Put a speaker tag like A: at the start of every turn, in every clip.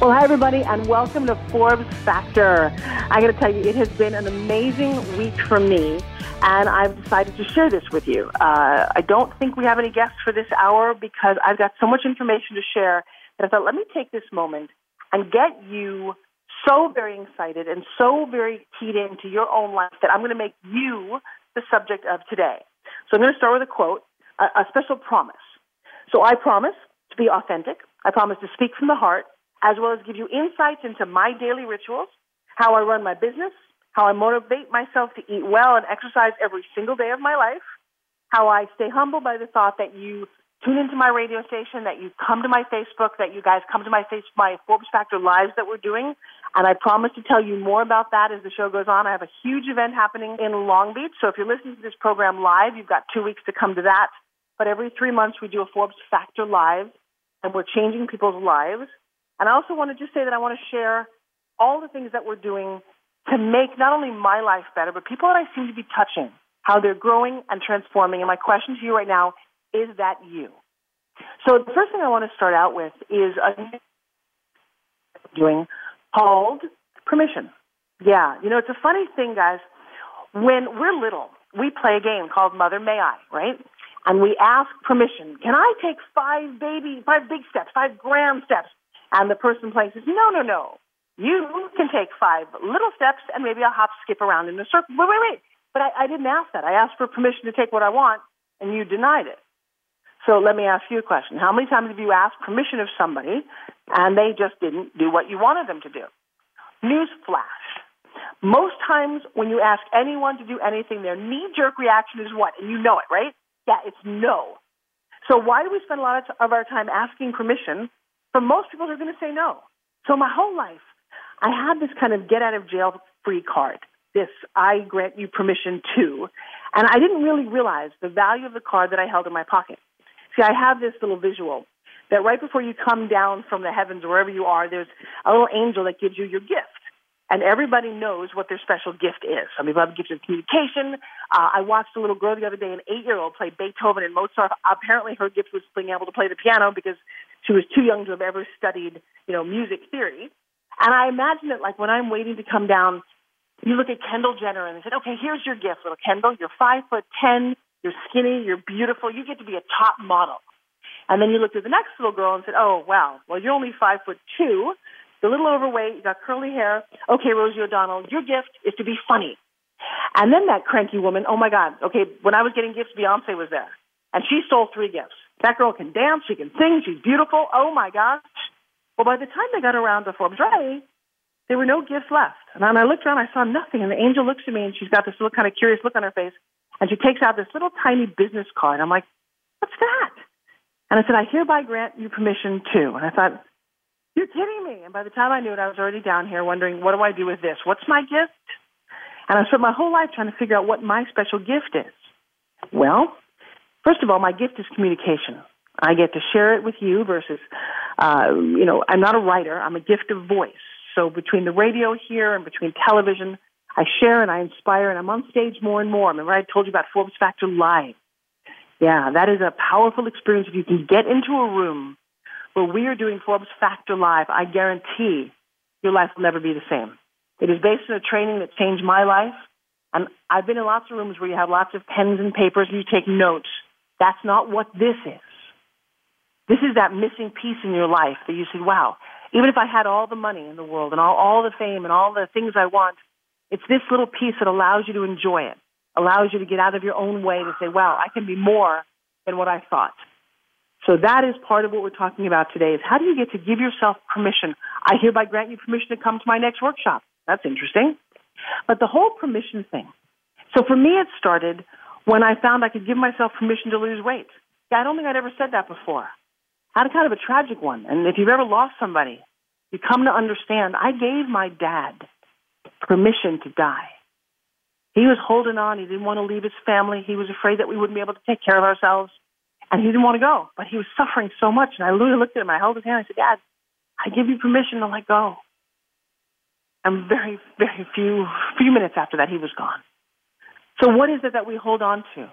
A: Well, hi, everybody, and welcome to Forbes Factor. I got to tell you, it has been an amazing week for me, and I've decided to share this with you. Uh, I don't think we have any guests for this hour because I've got so much information to share that I thought, let me take this moment and get you so very excited and so very keyed into your own life that I'm going to make you the subject of today. So I'm going to start with a quote, a, a special promise. So I promise to be authentic. I promise to speak from the heart as well as give you insights into my daily rituals, how I run my business, how I motivate myself to eat well and exercise every single day of my life, how I stay humble by the thought that you tune into my radio station, that you come to my Facebook, that you guys come to my face, my Forbes Factor lives that we're doing. And I promise to tell you more about that as the show goes on. I have a huge event happening in Long Beach. So if you're listening to this program live, you've got two weeks to come to that. But every three months we do a Forbes Factor live and we're changing people's lives. And I also want to just say that I want to share all the things that we're doing to make not only my life better, but people that I seem to be touching, how they're growing and transforming. And my question to you right now is that you? So the first thing I want to start out with is a doing called permission. Yeah, you know, it's a funny thing, guys. When we're little, we play a game called Mother May I, right? And we ask permission. Can I take five baby, five big steps, five grand steps? And the person playing says, no, no, no. You can take five little steps and maybe I'll hop, skip around in a circle. Wait, wait, wait. But I, I didn't ask that. I asked for permission to take what I want and you denied it. So let me ask you a question. How many times have you asked permission of somebody and they just didn't do what you wanted them to do? Newsflash. Most times when you ask anyone to do anything, their knee jerk reaction is what? And you know it, right? Yeah, it's no. So why do we spend a lot of our time asking permission for most people, they're going to say no. So my whole life, I had this kind of get out of jail free card. This I grant you permission to. And I didn't really realize the value of the card that I held in my pocket. See, I have this little visual that right before you come down from the heavens, wherever you are, there's a little angel that gives you your gift and everybody knows what their special gift is. Some people have a gift of communication. Uh, I watched a little girl the other day, an eight-year-old, play Beethoven and Mozart. Apparently, her gift was being able to play the piano because she was too young to have ever studied, you know, music theory. And I imagine it like when I'm waiting to come down, you look at Kendall Jenner and they said, "Okay, here's your gift, little Kendall. You're five foot ten. You're skinny. You're beautiful. You get to be a top model." And then you looked at the next little girl and said, "Oh, wow. Well, you're only five foot two you're a little overweight, you got curly hair. Okay, Rosie O'Donnell, your gift is to be funny. And then that cranky woman, oh my God, okay, when I was getting gifts, Beyonce was there. And she stole three gifts. That girl can dance, she can sing, she's beautiful. Oh my gosh. Well, by the time they got around to Forbes Riley, there were no gifts left. And I looked around, I saw nothing. And the angel looks at me and she's got this little kind of curious look on her face. And she takes out this little tiny business card. I'm like, what's that? And I said, I hereby grant you permission to. And I thought, you're kidding me. And by the time I knew it, I was already down here wondering, what do I do with this? What's my gift? And I spent my whole life trying to figure out what my special gift is. Well, first of all, my gift is communication. I get to share it with you versus, uh, you know, I'm not a writer. I'm a gift of voice. So between the radio here and between television, I share and I inspire and I'm on stage more and more. Remember I told you about Forbes Factor Live. Yeah, that is a powerful experience if you can get into a room where we are doing Forbes Factor Live, I guarantee your life will never be the same. It is based on a training that changed my life. And I've been in lots of rooms where you have lots of pens and papers and you take notes. That's not what this is. This is that missing piece in your life that you say, wow, even if I had all the money in the world and all, all the fame and all the things I want, it's this little piece that allows you to enjoy it, allows you to get out of your own way to say, wow, I can be more than what I thought. So that is part of what we're talking about today is how do you get to give yourself permission? I hereby grant you permission to come to my next workshop. That's interesting. But the whole permission thing. So for me, it started when I found I could give myself permission to lose weight. Yeah, I don't think I'd ever said that before. I had a kind of a tragic one. And if you've ever lost somebody, you come to understand I gave my dad permission to die. He was holding on. He didn't want to leave his family. He was afraid that we wouldn't be able to take care of ourselves. And he didn't want to go. But he was suffering so much. And I literally looked at him. I held his hand. I said, Dad, I give you permission to let go. And very, very few, few minutes after that, he was gone. So what is it that we hold on to?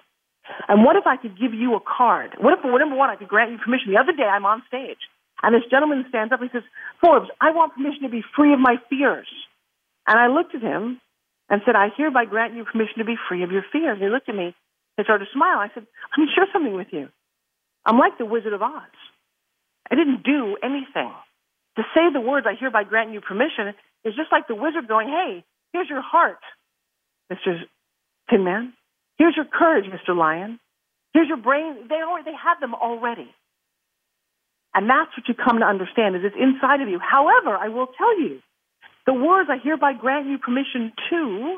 A: And what if I could give you a card? What if, number one, I could grant you permission? The other day, I'm on stage, and this gentleman stands up and he says, Forbes, I want permission to be free of my fears. And I looked at him and said, I hereby grant you permission to be free of your fears. And he looked at me and started to smile. I said, Let me share something with you. I'm like the Wizard of Oz. I didn't do anything. To say the words, I hereby grant you permission, is just like the wizard going, Hey, here's your heart, Mr. Tin Man. Here's your courage, Mr. Lion. Here's your brain. They already, they had them already. And that's what you come to understand is it's inside of you. However, I will tell you, the words I hereby grant you permission to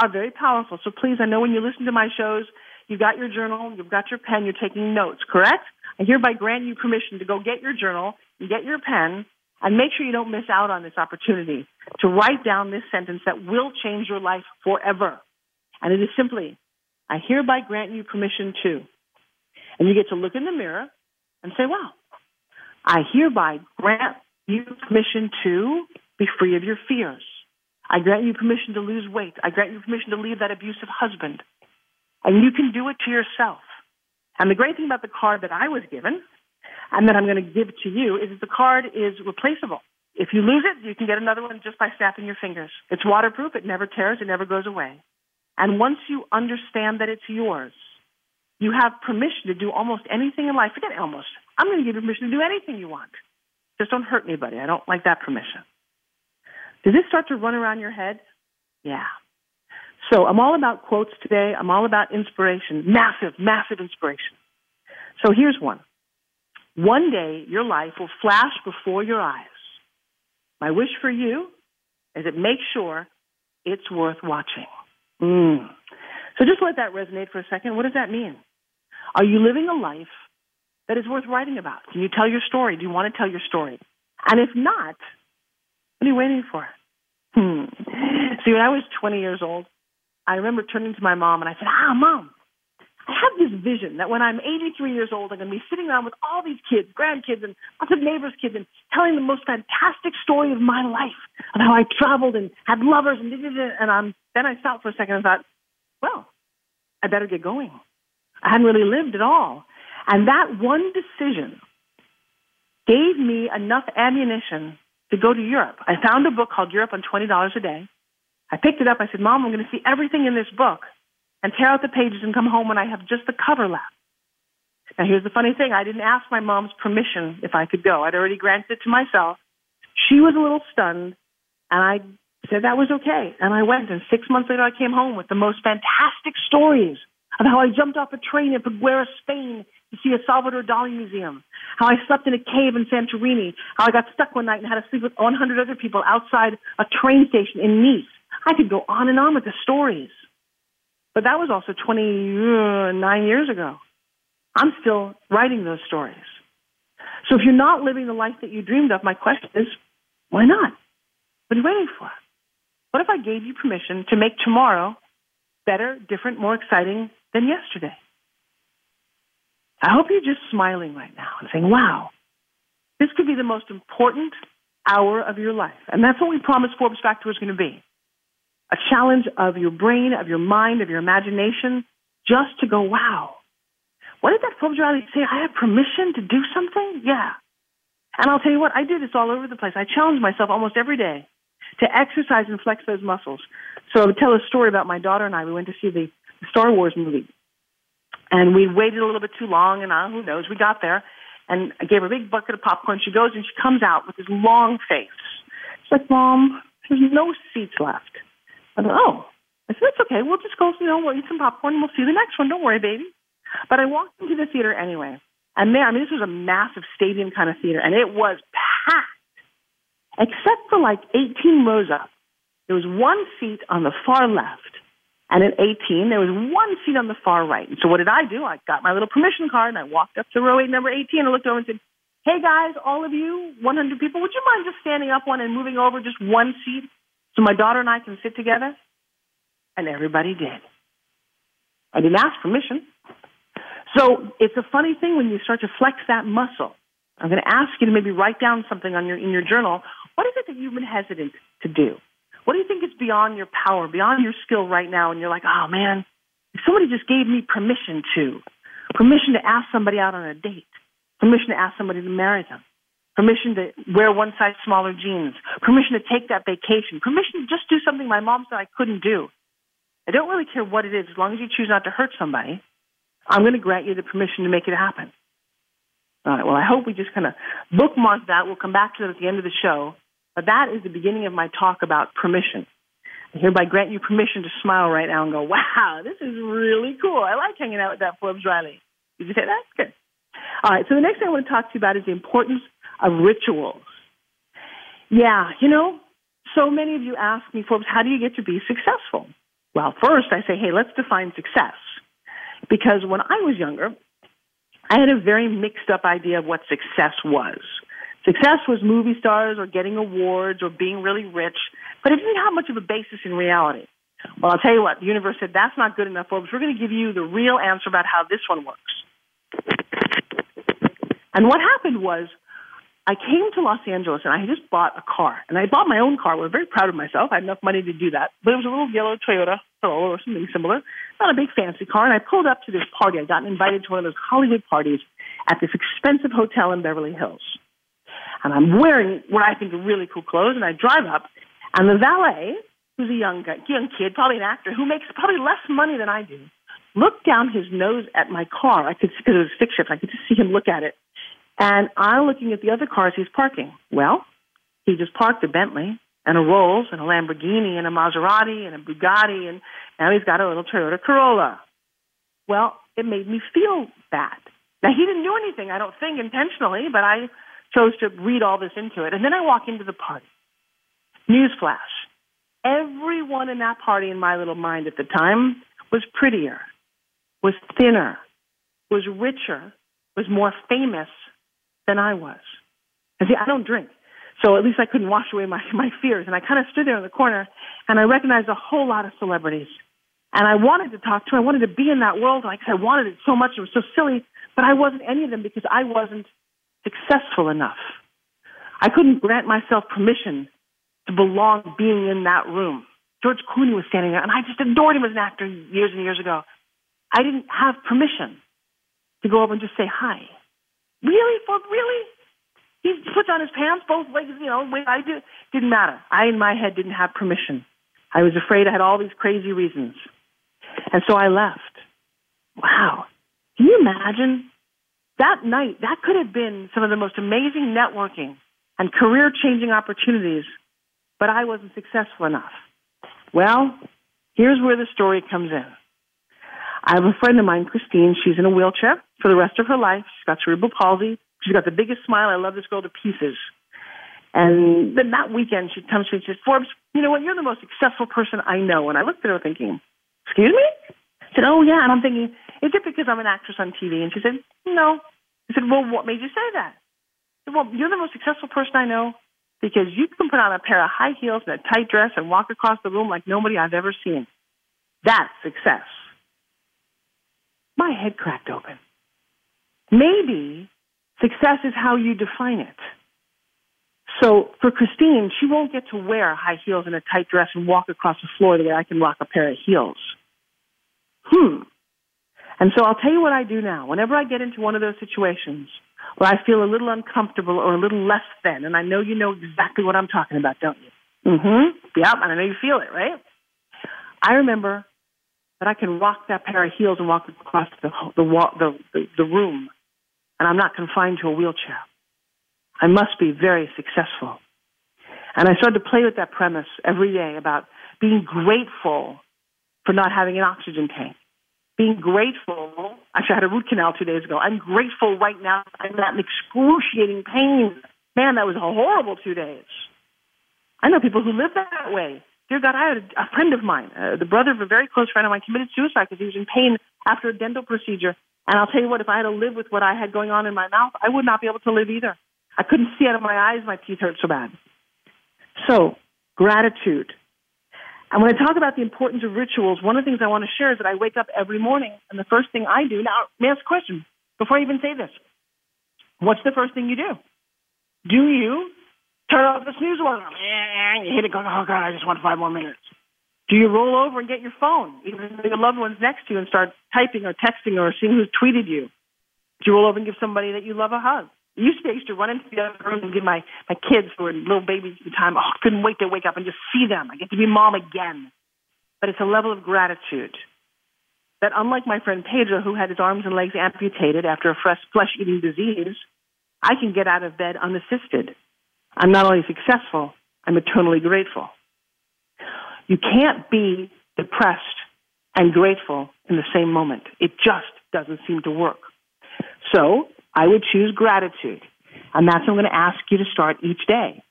A: are very powerful. So please, I know when you listen to my shows, you got your journal, you've got your pen, you're taking notes, correct? I hereby grant you permission to go get your journal and get your pen and make sure you don't miss out on this opportunity to write down this sentence that will change your life forever. And it is simply, I hereby grant you permission to. And you get to look in the mirror and say, wow, I hereby grant you permission to be free of your fears. I grant you permission to lose weight. I grant you permission to leave that abusive husband. And you can do it to yourself. And the great thing about the card that I was given and that I'm going to give to you is that the card is replaceable. If you lose it, you can get another one just by snapping your fingers. It's waterproof. It never tears. It never goes away. And once you understand that it's yours, you have permission to do almost anything in life. Forget almost. I'm going to give you permission to do anything you want. Just don't hurt anybody. I don't like that permission. Does this start to run around your head? Yeah. So I'm all about quotes today. I'm all about inspiration, massive, massive inspiration. So here's one. One day your life will flash before your eyes. My wish for you is that make sure it's worth watching. Mm. So just let that resonate for a second. What does that mean? Are you living a life that is worth writing about? Can you tell your story? Do you want to tell your story? And if not, what are you waiting for? Hmm. See, when I was 20 years old, I remember turning to my mom and I said, Ah, mom, I have this vision that when I'm 83 years old, I'm going to be sitting around with all these kids, grandkids, and lots of neighbors' kids, and telling the most fantastic story of my life of how I traveled and had lovers and did it. And I'm, then I stopped for a second and thought, well, I better get going. I hadn't really lived at all. And that one decision gave me enough ammunition to go to Europe. I found a book called Europe on $20 a day. I picked it up. I said, Mom, I'm going to see everything in this book and tear out the pages and come home when I have just the cover left. Now, here's the funny thing I didn't ask my mom's permission if I could go. I'd already granted it to myself. She was a little stunned, and I said that was okay. And I went, and six months later, I came home with the most fantastic stories of how I jumped off a train in Figueres, Spain to see a Salvador Dali museum, how I slept in a cave in Santorini, how I got stuck one night and had to sleep with 100 other people outside a train station in Nice. I could go on and on with the stories. But that was also 29 years ago. I'm still writing those stories. So if you're not living the life that you dreamed of, my question is, why not? What are you waiting for? What if I gave you permission to make tomorrow better, different, more exciting than yesterday? I hope you're just smiling right now and saying, wow, this could be the most important hour of your life. And that's what we promised Forbes Factor was going to be a challenge of your brain, of your mind, of your imagination, just to go, wow. What did that Riley say? I have permission to do something? Yeah. And I'll tell you what, I do this all over the place. I challenge myself almost every day to exercise and flex those muscles. So I would tell a story about my daughter and I. We went to see the Star Wars movie. And we waited a little bit too long, and uh, who knows, we got there. And I gave her a big bucket of popcorn. She goes and she comes out with this long face. She's like, Mom, there's no seats left. I thought, oh. I said, it's okay. We'll just go, you know, we'll eat some popcorn and we'll see the next one. Don't worry, baby. But I walked into the theater anyway. And there, I mean, this was a massive stadium kind of theater, and it was packed, except for like 18 rows up. There was one seat on the far left, and at 18, there was one seat on the far right. And so what did I do? I got my little permission card, and I walked up to row eight, number 18, and looked over and said, Hey guys, all of you, 100 people, would you mind just standing up one and moving over just one seat so my daughter and I can sit together? And everybody did. I didn't ask permission. So it's a funny thing when you start to flex that muscle. I'm going to ask you to maybe write down something on your in your journal. What is it that you've been hesitant to do? What do you think is beyond your power, beyond your skill right now? And you're like, oh man, somebody just gave me permission to, permission to ask somebody out on a date, permission to ask somebody to marry them, permission to wear one size smaller jeans, permission to take that vacation, permission to just do something my mom said I couldn't do. I don't really care what it is, as long as you choose not to hurt somebody. I'm going to grant you the permission to make it happen. All right. Well, I hope we just kind of bookmark that. We'll come back to it at the end of the show. But that is the beginning of my talk about permission. I hereby grant you permission to smile right now and go, wow, this is really cool. I like hanging out with that Forbes Riley. Did you say that? Good. All right. So the next thing I want to talk to you about is the importance of rituals. Yeah, you know, so many of you ask me, Forbes, how do you get to be successful? Well, first I say, hey, let's define success. Because when I was younger, I had a very mixed up idea of what success was. Success was movie stars or getting awards or being really rich, but it didn't have much of a basis in reality. Well, I'll tell you what, the universe said, that's not good enough, Forbes. We're going to give you the real answer about how this one works. And what happened was, I came to Los Angeles and I just bought a car. And I bought my own car. Was very proud of myself. I had enough money to do that. But it was a little yellow Toyota Corolla or something similar. Not a big fancy car. And I pulled up to this party. I got invited to one of those Hollywood parties at this expensive hotel in Beverly Hills. And I'm wearing what I think are really cool clothes. And I drive up. And the valet, who's a young, young kid, probably an actor, who makes probably less money than I do, looked down his nose at my car. I could see, because it was stick shift, I could just see him look at it. And I'm looking at the other cars he's parking. Well, he just parked a Bentley and a Rolls and a Lamborghini and a Maserati and a Bugatti and now he's got a little Toyota Corolla. Well, it made me feel bad. Now he didn't do anything, I don't think intentionally, but I chose to read all this into it. And then I walk into the party. Newsflash. Everyone in that party in my little mind at the time was prettier, was thinner, was richer, was more famous than I was. And see, I don't drink. So at least I couldn't wash away my, my fears. And I kind of stood there in the corner and I recognized a whole lot of celebrities. And I wanted to talk to, I wanted to be in that world. Like I wanted it so much. It was so silly, but I wasn't any of them because I wasn't successful enough. I couldn't grant myself permission to belong being in that room. George Clooney was standing there and I just adored him as an actor years and years ago. I didn't have permission to go over and just say hi. Really? For really? He puts on his pants both legs, you know, I do. Didn't matter. I, in my head, didn't have permission. I was afraid I had all these crazy reasons. And so I left. Wow. Can you imagine? That night, that could have been some of the most amazing networking and career changing opportunities, but I wasn't successful enough. Well, here's where the story comes in. I have a friend of mine, Christine. She's in a wheelchair for the rest of her life. She's got cerebral palsy. She's got the biggest smile. I love this girl to pieces. And then that weekend, she comes to me and says, Forbes, you know what? You're the most successful person I know. And I looked at her thinking, excuse me? I said, oh, yeah. And I'm thinking, is it because I'm an actress on TV? And she said, no. I said, well, what made you say that? Said, well, you're the most successful person I know because you can put on a pair of high heels and a tight dress and walk across the room like nobody I've ever seen. That's success my head cracked open. Maybe success is how you define it. So for Christine, she won't get to wear high heels and a tight dress and walk across the floor the way I can rock a pair of heels. Hmm. And so I'll tell you what I do now. Whenever I get into one of those situations where I feel a little uncomfortable or a little less than, and I know you know exactly what I'm talking about, don't you? Mm-hmm. Yep, and I know you feel it, right? I remember that I can rock that pair of heels and walk across the the the, the, the room, and I'm not confined to a wheelchair. I must be very successful. And I started to play with that premise every day about being grateful for not having an oxygen tank. Being grateful. Actually, I had a root canal two days ago. I'm grateful right now. I'm not in excruciating pain. Man, that was a horrible two days. I know people who live that way. Dear God, I had a, friend of mine, uh, the brother of a very close friend of mine, committed suicide because he was in pain after a dental procedure And I'll tell you what, if I had to live with what I had going on in my mouth, I would not be able to live either. I couldn't see out of my eyes, my teeth hurt so bad. So, gratitude. And when I talk about the importance of rituals, one of the things I want to share is that I wake up every morning, and the first thing I do, now, may I ask a question before I even say this? What's the first thing you do? Do you turn off the snooze alarm? And you hit it going, oh God, I just want five more minutes. Do you roll over and get your phone, even though your loved one's next to you, and start typing or texting or seeing who's tweeted you? Do you roll over and give somebody that you love a hug? I used to, I used to run into the other room and give my, my kids who were little babies at the time, oh, I couldn't wait to wake up and just see them. I get to be mom again. But it's a level of gratitude that unlike my friend Pedro, who had his arms and legs amputated after a flesh eating disease, I can get out of bed unassisted. I'm not only successful, I'm eternally grateful. You can't be depressed and grateful in the same moment. It just doesn't seem to work. So I would choose gratitude. And that's what I'm going to ask you to start each day.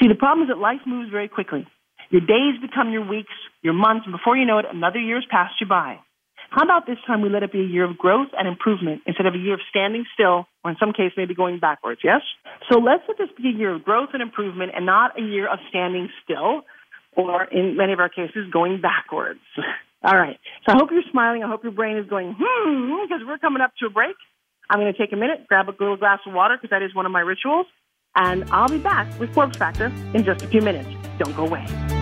A: See, the problem is that life moves very quickly. Your days become your weeks, your months, and before you know it, another year has passed you by. How about this time we let it be a year of growth and improvement instead of a year of standing still, or in some case, maybe going backwards, yes? So let's let this be a year of growth and improvement and not a year of standing still, or in many of our cases, going backwards. All right. So I hope you're smiling. I hope your brain is going, hmm, because we're coming up to a break. I'm going to take a minute, grab a little glass of water, because that is one of my rituals, and I'll be back with Forbes Factor in just a few minutes. Don't go away.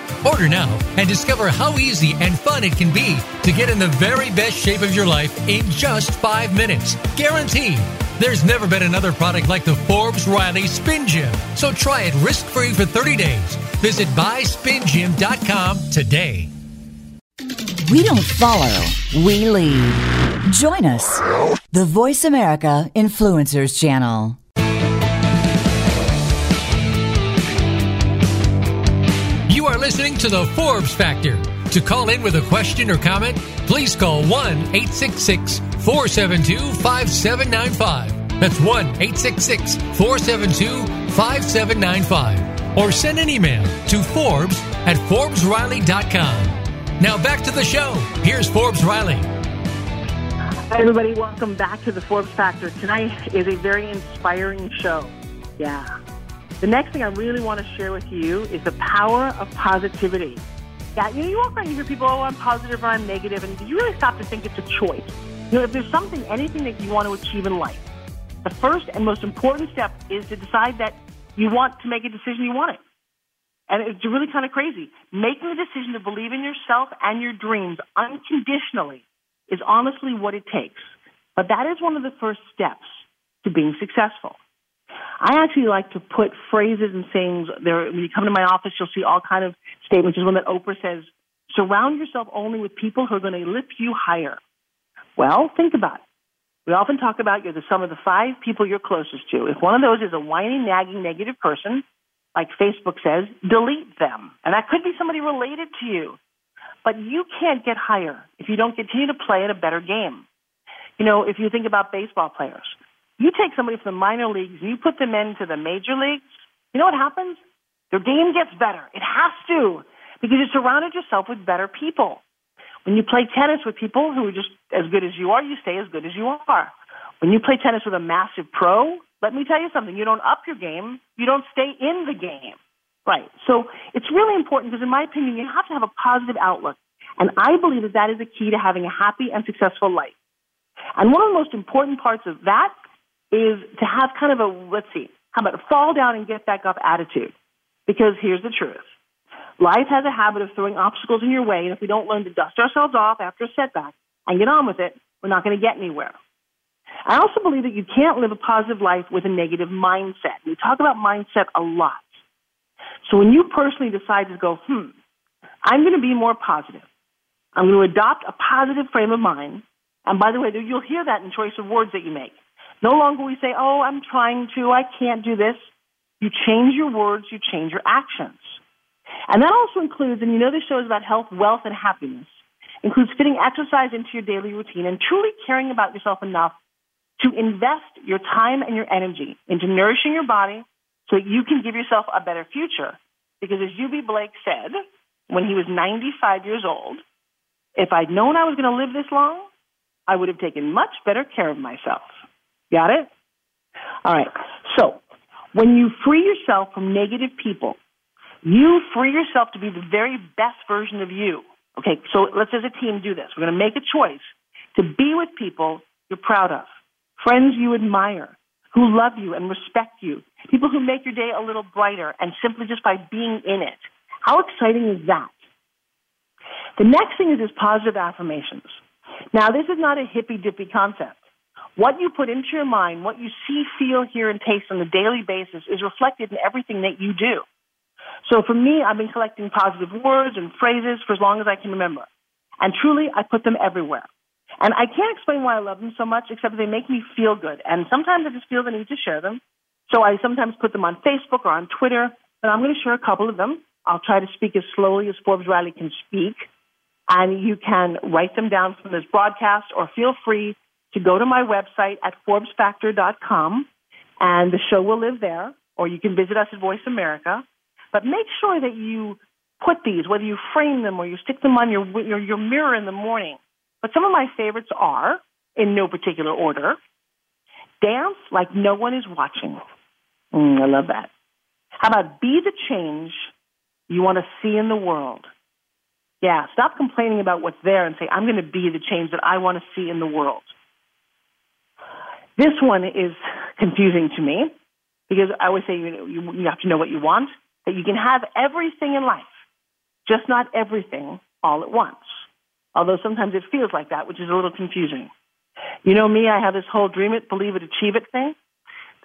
B: Order now and discover how easy and fun it can be to get in the very best shape of your life in just five minutes. Guaranteed. There's never been another product like the Forbes Riley Spin Gym. So try it risk free for 30 days. Visit buyspingym.com today.
C: We don't follow, we lead. Join us, the Voice America Influencers Channel.
B: Listening to the Forbes Factor. To call in with a question or comment, please call 1 866 472 5795. That's 1 866 472 5795. Or send an email to Forbes at ForbesRiley.com. Now back to the show. Here's Forbes Riley.
A: Hi, everybody. Welcome back to the Forbes Factor. Tonight is a very inspiring show. Yeah. The next thing I really want to share with you is the power of positivity. Yeah, you know, you walk around, you hear people, oh, I'm positive or I'm negative, and you really stop to think it's a choice. You know, if there's something, anything that you want to achieve in life, the first and most important step is to decide that you want to make a decision you want it. And it's really kind of crazy. Making the decision to believe in yourself and your dreams unconditionally is honestly what it takes. But that is one of the first steps to being successful. I actually like to put phrases and sayings there. When you come to my office, you'll see all kind of statements. There's one that Oprah says, surround yourself only with people who are going to lift you higher. Well, think about it. We often talk about you're the sum of the five people you're closest to. If one of those is a whiny, nagging, negative person, like Facebook says, delete them. And that could be somebody related to you. But you can't get higher if you don't continue to play at a better game. You know, if you think about baseball players, you take somebody from the minor leagues and you put them into the major leagues, you know what happens? Their game gets better. It has to because you surrounded yourself with better people. When you play tennis with people who are just as good as you are, you stay as good as you are. When you play tennis with a massive pro, let me tell you something. You don't up your game. You don't stay in the game. Right. So it's really important because in my opinion, you have to have a positive outlook. And I believe that that is the key to having a happy and successful life. And one of the most important parts of that is to have kind of a, let's see, how about a fall down and get back up attitude. Because here's the truth. Life has a habit of throwing obstacles in your way, and if we don't learn to dust ourselves off after a setback and get on with it, we're not going to get anywhere. I also believe that you can't live a positive life with a negative mindset. We talk about mindset a lot. So when you personally decide to go, hmm, I'm going to be more positive. I'm going to adopt a positive frame of mind. And by the way, you'll hear that in choice of words that you make. No longer we say, oh, I'm trying to, I can't do this. You change your words, you change your actions. And that also includes, and you know this show is about health, wealth, and happiness, includes fitting exercise into your daily routine and truly caring about yourself enough to invest your time and your energy into nourishing your body so that you can give yourself a better future. Because as Eubie Blake said when he was 95 years old, if I'd known I was going to live this long, I would have taken much better care of myself. Got it? All right. So, when you free yourself from negative people, you free yourself to be the very best version of you. Okay, so let's as a team do this. We're going to make a choice to be with people you're proud of, friends you admire, who love you and respect you, people who make your day a little brighter and simply just by being in it. How exciting is that? The next thing is is positive affirmations. Now, this is not a hippy dippy concept. What you put into your mind, what you see, feel, hear, and taste on a daily basis is reflected in everything that you do. So for me, I've been collecting positive words and phrases for as long as I can remember. And truly, I put them everywhere. And I can't explain why I love them so much, except they make me feel good. And sometimes I just feel the need to share them. So I sometimes put them on Facebook or on Twitter, but I'm going to share a couple of them. I'll try to speak as slowly as Forbes Riley can speak. And you can write them down from this broadcast or feel free to go to my website at ForbesFactor.com and the show will live there, or you can visit us at Voice America. But make sure that you put these, whether you frame them or you stick them on your, your, your mirror in the morning. But some of my favorites are, in no particular order, dance like no one is watching. Mm, I love that. How about be the change you want to see in the world? Yeah, stop complaining about what's there and say, I'm going to be the change that I want to see in the world. This one is confusing to me because I always say you, you, you have to know what you want, that you can have everything in life, just not everything all at once. Although sometimes it feels like that, which is a little confusing. You know me, I have this whole dream it, believe it, achieve it thing.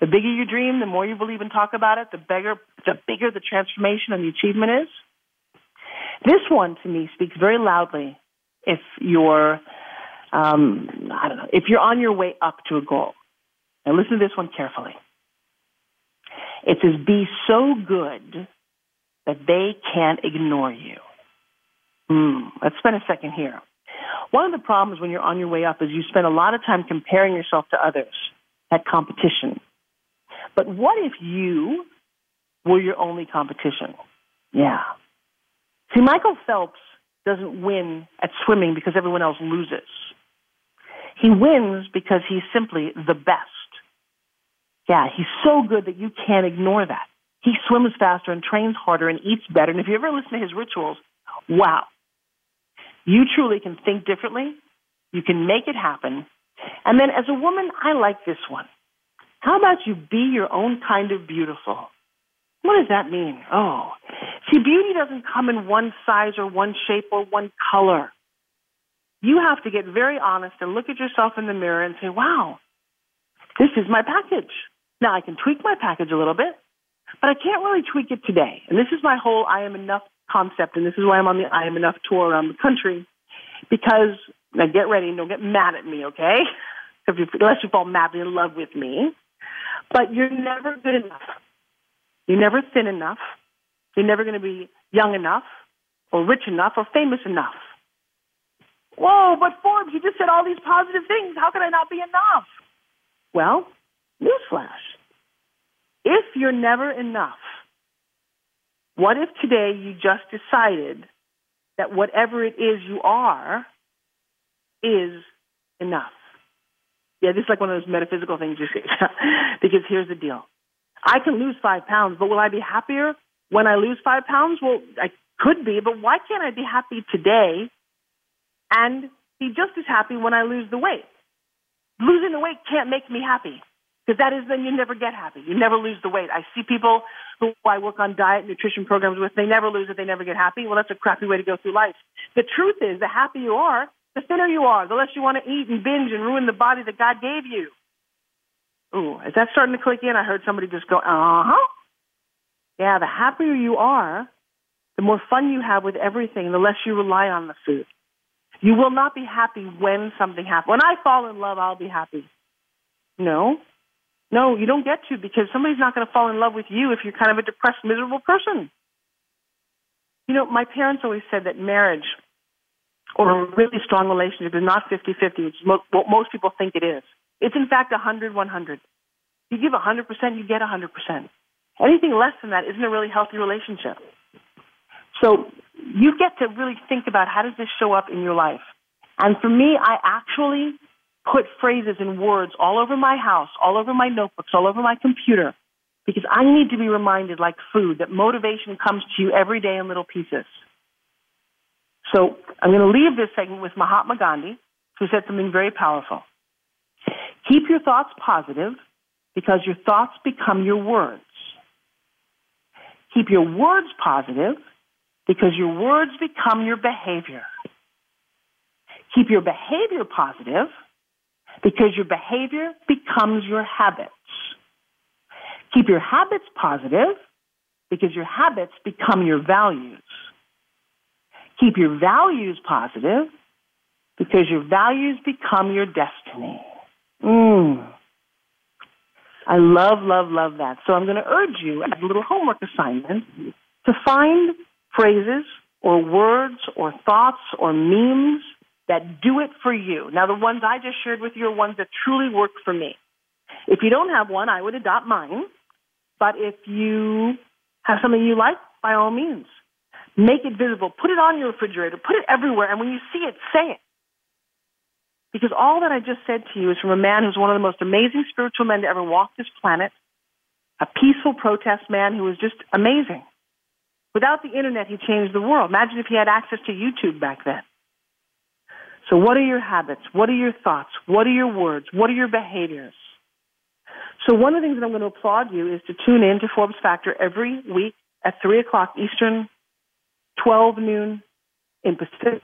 A: The bigger you dream, the more you believe and talk about it, the bigger, the bigger the transformation and the achievement is. This one to me speaks very loudly if you're um, I don't know, if you're on your way up to a goal, now listen to this one carefully. It says, be so good that they can't ignore you. Hmm, let's spend a second here. One of the problems when you're on your way up is you spend a lot of time comparing yourself to others, at competition. But what if you were your only competition? Yeah. See, Michael Phelps doesn't win at swimming because everyone else loses. He wins because he's simply the best. Yeah, he's so good that you can't ignore that. He swims faster and trains harder and eats better. And if you ever listen to his rituals, wow. You truly can think differently. You can make it happen. And then as a woman, I like this one. How about you be your own kind of beautiful? What does that mean? Oh, see, beauty doesn't come in one size or one shape or one color you have to get very honest and look at yourself in the mirror and say, wow, this is my package. Now I can tweak my package a little bit, but I can't really tweak it today. And this is my whole I am enough concept, and this is why I'm on the I am enough tour around the country. Because now get ready, don't get mad at me, okay? You, unless you fall madly in love with me. But you're never good enough. You're never thin enough. You're never going to be young enough, or rich enough, or famous enough. Whoa, but Forbes, you just said all these positive things. How can I not be enough? Well, newsflash. If you're never enough, what if today you just decided that whatever it is you are is enough? Yeah, this is like one of those metaphysical things you say. because here's the deal. I can lose five pounds, but will I be happier when I lose five pounds? Well, I could be, but why can't I be happy today and be just as happy when I lose the weight. Losing the weight can't make me happy. Because that is then you never get happy. You never lose the weight. I see people who I work on diet nutrition programs with, they never lose it, they never get happy. Well, that's a crappy way to go through life. The truth is, the happier you are, the thinner you are, the less you want to eat and binge and ruin the body that God gave you. Ooh, is that starting to click in? I heard somebody just go, uh huh. Yeah, the happier you are, the more fun you have with everything, the less you rely on the food. You will not be happy when something happens. When I fall in love, I'll be happy. No. No, you don't get to because somebody's not going to fall in love with you if you're kind of a depressed, miserable person. You know, my parents always said that marriage or a really strong relationship is not 50 50, which is what most people think it is. It's in fact 100 100. You give 100%, you get 100%. Anything less than that isn't a really healthy relationship. So you get to really think about how does this show up in your life. And for me, I actually put phrases and words all over my house, all over my notebooks, all over my computer, because I need to be reminded, like food, that motivation comes to you every day in little pieces. So I'm going to leave this segment with Mahatma Gandhi, who said something very powerful. Keep your thoughts positive because your thoughts become your words. Keep your words positive because your words become your behavior. Keep your behavior positive because your behavior becomes your habits. Keep your habits positive because your habits become your values. Keep your values positive because your values become your destiny. Mm. I love, love, love that. So I'm going to urge you as a little homework assignment to find phrases or words or thoughts or memes that do it for you. Now, the ones I just shared with you are ones that truly work for me. If you don't have one, I would adopt mine. But if you have something you like, by all means, make it visible. Put it on your refrigerator. Put it everywhere. And when you see it, say it. Because all that I just said to you is from a man who's one of the most amazing spiritual men to ever walk this planet, a peaceful protest man who was just amazing. Without the internet, he changed the world. Imagine if he had access to YouTube back then. So, what are your habits? What are your thoughts? What are your words? What are your behaviors? So, one of the things that I'm going to applaud you is to tune in to Forbes Factor every week at 3 o'clock Eastern, 12 noon in Pacific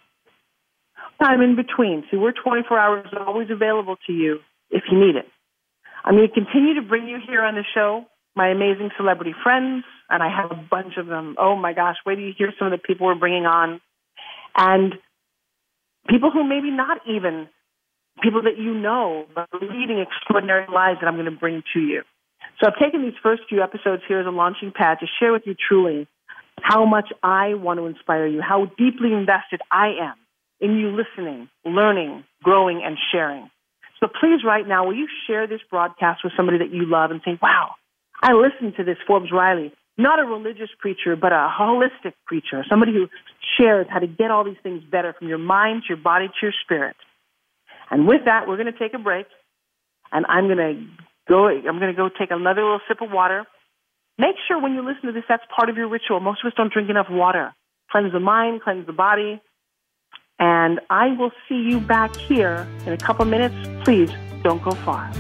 A: time in between. See, we're 24 hours always available to you if you need it. I'm going to continue to bring you here on the show my amazing celebrity friends, and I have a bunch of them. Oh my gosh, wait till you hear some of the people we're bringing on. And people who maybe not even people that you know, but leading extraordinary lives that I'm going to bring to you. So I've taken these first few episodes here as a launching pad to share with you truly how much I want to inspire you, how deeply invested I am in you listening, learning, growing, and sharing. So please, right now, will you share this broadcast with somebody that you love and say, wow, I listened to this Forbes Riley, not a religious preacher, but a holistic preacher, somebody who shares how to get all these things better from your mind to your body to your spirit. And with that, we're going to take a break, and I'm going to go. I'm going to go take another little sip of water. Make sure when you listen to this, that's part of your ritual. Most of us don't drink enough water. Cleanse the mind, cleanse the body. And I will see you back here in a couple minutes. Please don't go far.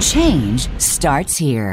C: Change starts here.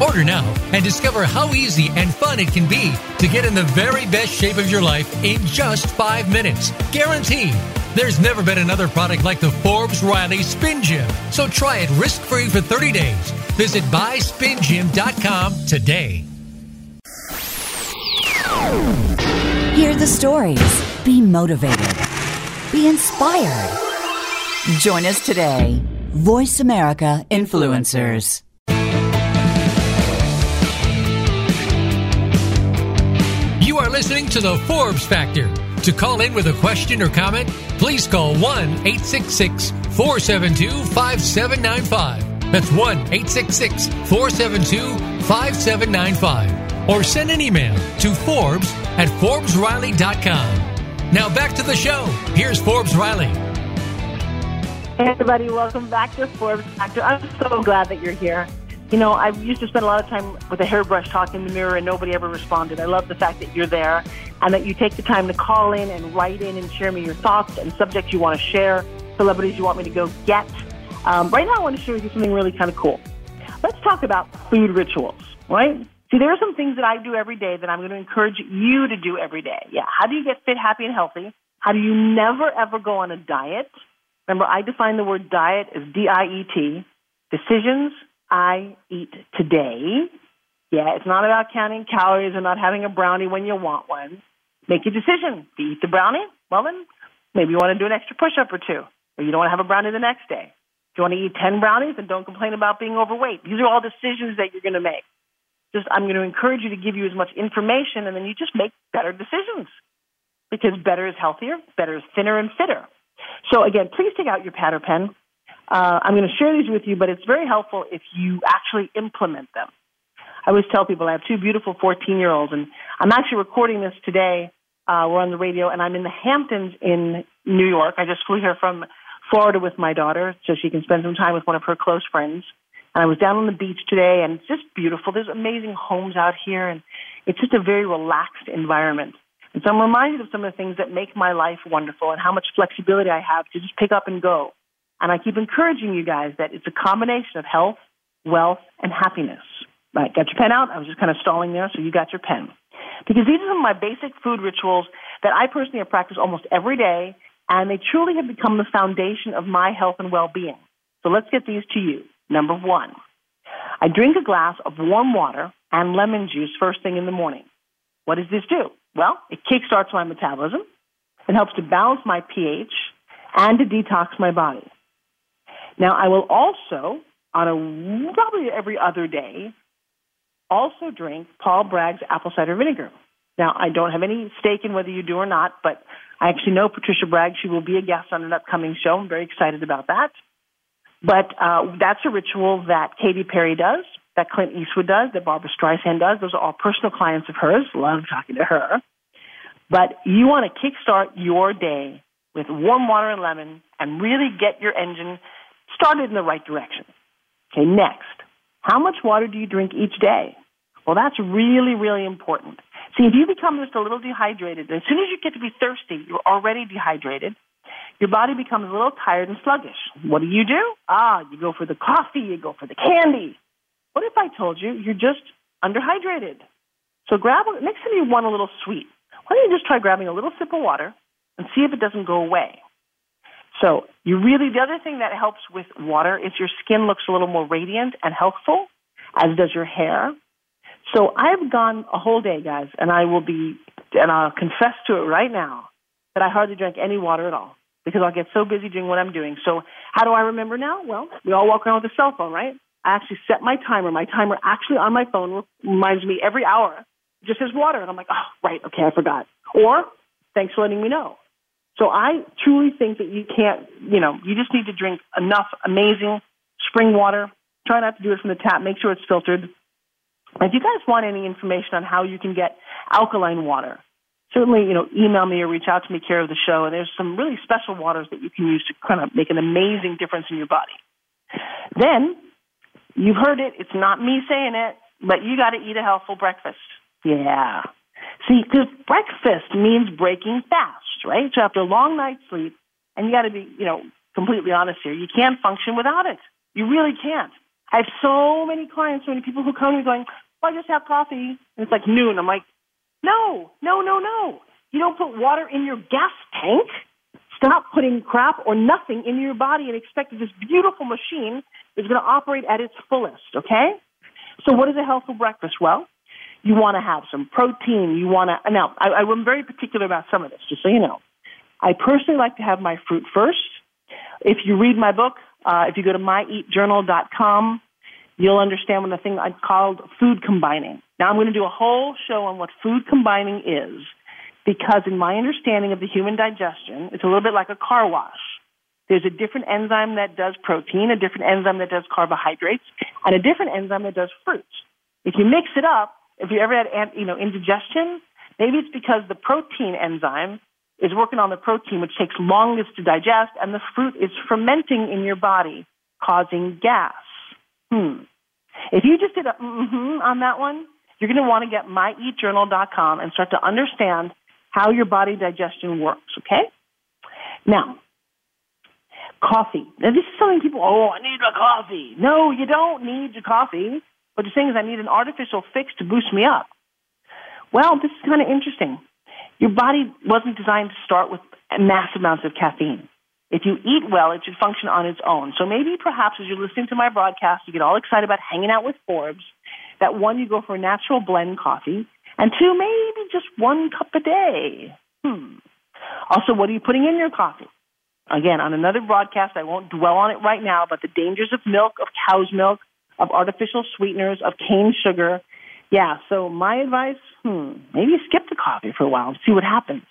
B: Order now and discover how easy and fun it can be to get in the very best shape of your life in just five minutes. Guaranteed. There's never been another product like the Forbes Riley Spin Gym. So try it risk free for 30 days. Visit buyspingym.com today.
C: Hear the stories. Be motivated. Be inspired. Join us today. Voice America Influencers.
B: Listening to the Forbes Factor. To call in with a question or comment, please call 1 866 472 5795. That's 1 866 472 5795. Or send an email to Forbes at ForbesRiley.com. Now back to the show. Here's Forbes Riley.
A: Hey, everybody, welcome back to Forbes Factor. I'm so glad that you're here. You know, I used to spend a lot of time with a hairbrush talking in the mirror and nobody ever responded. I love the fact that you're there and that you take the time to call in and write in and share me your thoughts and subjects you want to share, celebrities you want me to go get. Um, right now, I want to share with you something really kind of cool. Let's talk about food rituals, right? See, there are some things that I do every day that I'm going to encourage you to do every day. Yeah. How do you get fit, happy, and healthy? How do you never, ever go on a diet? Remember, I define the word diet as D I E T, decisions I eat today. Yeah, it's not about counting calories or not having a brownie when you want one. Make a decision. Do you eat the brownie? Well, then maybe you want to do an extra push up or two, or you don't want to have a brownie the next day. Do you want to eat 10 brownies and don't complain about being overweight? These are all decisions that you're going to make. Just, I'm going to encourage you to give you as much information and then you just make better decisions because better is healthier, better is thinner and fitter. So again, please take out your pad or pen. Uh, I'm going to share these with you, but it's very helpful if you actually implement them. I always tell people I have two beautiful 14 year olds, and I'm actually recording this today. Uh, we're on the radio, and I'm in the Hamptons in New York. I just flew here from Florida with my daughter so she can spend some time with one of her close friends. And I was down on the beach today, and it's just beautiful. There's amazing homes out here, and it's just a very relaxed environment. And so I'm reminded of some of the things that make my life wonderful and how much flexibility I have to just pick up and go. And I keep encouraging you guys that it's a combination of health, wealth, and happiness. Right, got your pen out? I was just kind of stalling there, so you got your pen. Because these are some of my basic food rituals that I personally have practiced almost every day, and they truly have become the foundation of my health and well being. So let's get these to you. Number one, I drink a glass of warm water and lemon juice first thing in the morning. What does this do? Well, it kickstarts my metabolism, it helps to balance my pH, and to detox my body. Now, I will also, on a probably every other day, also drink Paul Bragg's apple cider vinegar. Now, I don't have any stake in whether you do or not, but I actually know Patricia Bragg. She will be a guest on an upcoming show. I'm very excited about that. But uh, that's a ritual that Katy Perry does, that Clint Eastwood does, that Barbra Streisand does. Those are all personal clients of hers. Love talking to her. But you want to kickstart your day with warm water and lemon and really get your engine started in the right direction. Okay, next. How much water do you drink each day? Well, that's really, really important. See, if you become just a little dehydrated, as soon as you get to be thirsty, you're already dehydrated. Your body becomes a little tired and sluggish. What do you do? Ah, you go for the coffee, you go for the candy. What if I told you you're just underhydrated? So grab next time you want a little sweet, why don't you just try grabbing a little sip of water and see if it doesn't go away? So you really the other thing that helps with water is your skin looks a little more radiant and healthful, as does your hair. So I've gone a whole day, guys, and I will be, and I'll confess to it right now that I hardly drank any water at all because I'll get so busy doing what I'm doing. So how do I remember now? Well, we all walk around with a cell phone, right? I actually set my timer. My timer actually on my phone reminds me every hour just says water, and I'm like, oh, right, okay, I forgot. Or thanks for letting me know. So I truly think that you can't, you know, you just need to drink enough amazing spring water. Try not to do it from the tap. Make sure it's filtered. If you guys want any information on how you can get alkaline water, certainly, you know, email me or reach out to me, care of the show. And there's some really special waters that you can use to kind of make an amazing difference in your body. Then, you've heard it. It's not me saying it, but you got to eat a healthful breakfast. Yeah. See, because breakfast means breaking fast, right? So after a long night's sleep, and you got to be, you know, completely honest here, you can't function without it. You really can't. I have so many clients, so many people who come to me going, well, I just have coffee. And it's like noon. I'm like, no, no, no, no. You don't put water in your gas tank. Stop putting crap or nothing in your body and expect that this beautiful machine is going to operate at its fullest, okay? So what is a healthful breakfast? Well, You want to have some protein. You want to, now, I, I'm very particular about some of this, just so you know. I personally like to have my fruit first. If you read my book, uh, if you go to myeatjournal.com, you'll understand when the thing I called food combining. Now I'm going to do a whole show on what food combining is because in my understanding of the human digestion, it's a little bit like a car wash. There's a different enzyme that does protein, a different enzyme that does carbohydrates, and a different enzyme that does fruits. If you mix it up, if you ever had you know indigestion, maybe it's because the protein enzyme is working on the protein, which takes longest to digest, and the fruit is fermenting in your body, causing gas. Hmm. If you just did a mm-hmm on that one, you're going to want to get myeatjournal.com and start to understand how your body digestion works, okay? Now, coffee. Now, this is something people, oh, I need a coffee. No, you don't need your coffee. But the thing is, I need an artificial fix to boost me up. Well, this is kind of interesting. Your body wasn't designed to start with massive amounts of caffeine. If you eat well, it should function on its own. So maybe perhaps as you're listening to my broadcast, you get all excited about hanging out with Forbes, that one, you go for a natural blend coffee, and two, maybe just one cup a day. Hmm. Also, what are you putting in your coffee? Again, on another broadcast, I won't dwell on it right now, but the dangers of milk, of cow's milk, of artificial sweeteners, of cane sugar. Yeah, so my advice, hmm, maybe skip the coffee for a while and see what happens.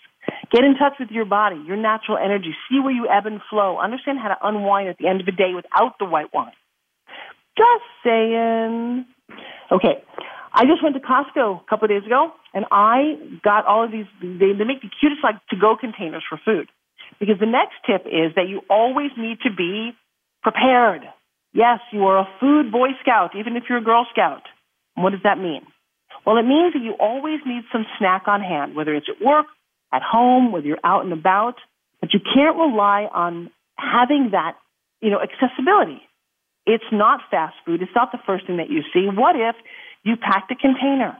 A: Get in touch with your body, your natural energy. See where you ebb and flow. Understand how to unwind at the end of the day without the white wine. Just saying. Okay, I just went to Costco a couple of days ago, and I got all of these. They, they make the cutest like to-go containers for food. Because the next tip is that you always need to be prepared. Yes, you are a food Boy Scout, even if you're a Girl Scout. what does that mean? Well, it means that you always need some snack on hand, whether it's at work, at home, whether you're out and about, but you can't rely on having that, you know, accessibility. It's not fast food. It's not the first thing that you see. What if you packed a container